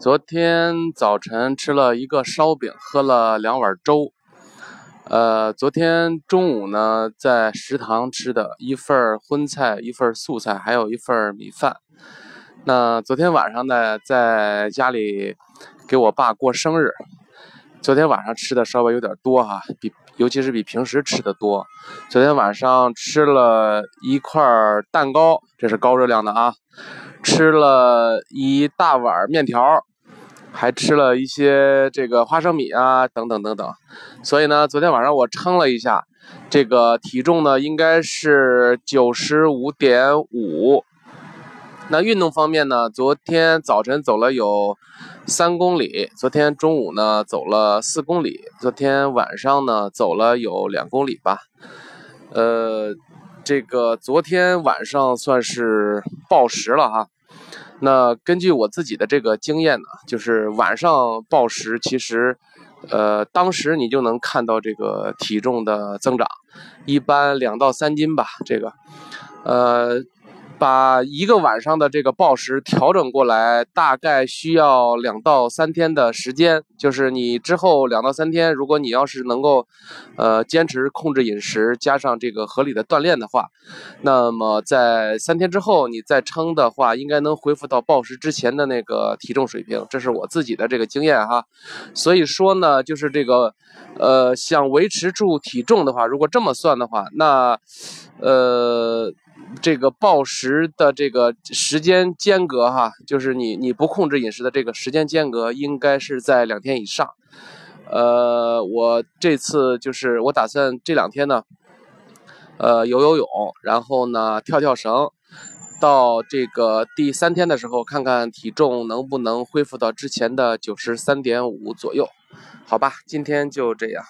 昨天早晨吃了一个烧饼，喝了两碗粥。呃，昨天中午呢，在食堂吃的一份荤菜，一份素菜，还有一份米饭。那昨天晚上呢，在家里给我爸过生日。昨天晚上吃的稍微有点多哈，比尤其是比平时吃的多。昨天晚上吃了一块蛋糕，这是高热量的啊。吃了一大碗面条。还吃了一些这个花生米啊，等等等等，所以呢，昨天晚上我称了一下，这个体重呢应该是九十五点五。那运动方面呢，昨天早晨走了有三公里，昨天中午呢走了四公里，昨天晚上呢走了有两公里吧。呃，这个昨天晚上算是暴食了哈。那根据我自己的这个经验呢，就是晚上暴食，其实，呃，当时你就能看到这个体重的增长，一般两到三斤吧，这个，呃。把一个晚上的这个暴食调整过来，大概需要两到三天的时间。就是你之后两到三天，如果你要是能够，呃，坚持控制饮食，加上这个合理的锻炼的话，那么在三天之后你再称的话，应该能恢复到暴食之前的那个体重水平。这是我自己的这个经验哈。所以说呢，就是这个，呃，想维持住体重的话，如果这么算的话，那，呃。这个暴食的这个时间间隔哈，就是你你不控制饮食的这个时间间隔，应该是在两天以上。呃，我这次就是我打算这两天呢，呃，游游泳，然后呢跳跳绳，到这个第三天的时候，看看体重能不能恢复到之前的九十三点五左右，好吧，今天就这样。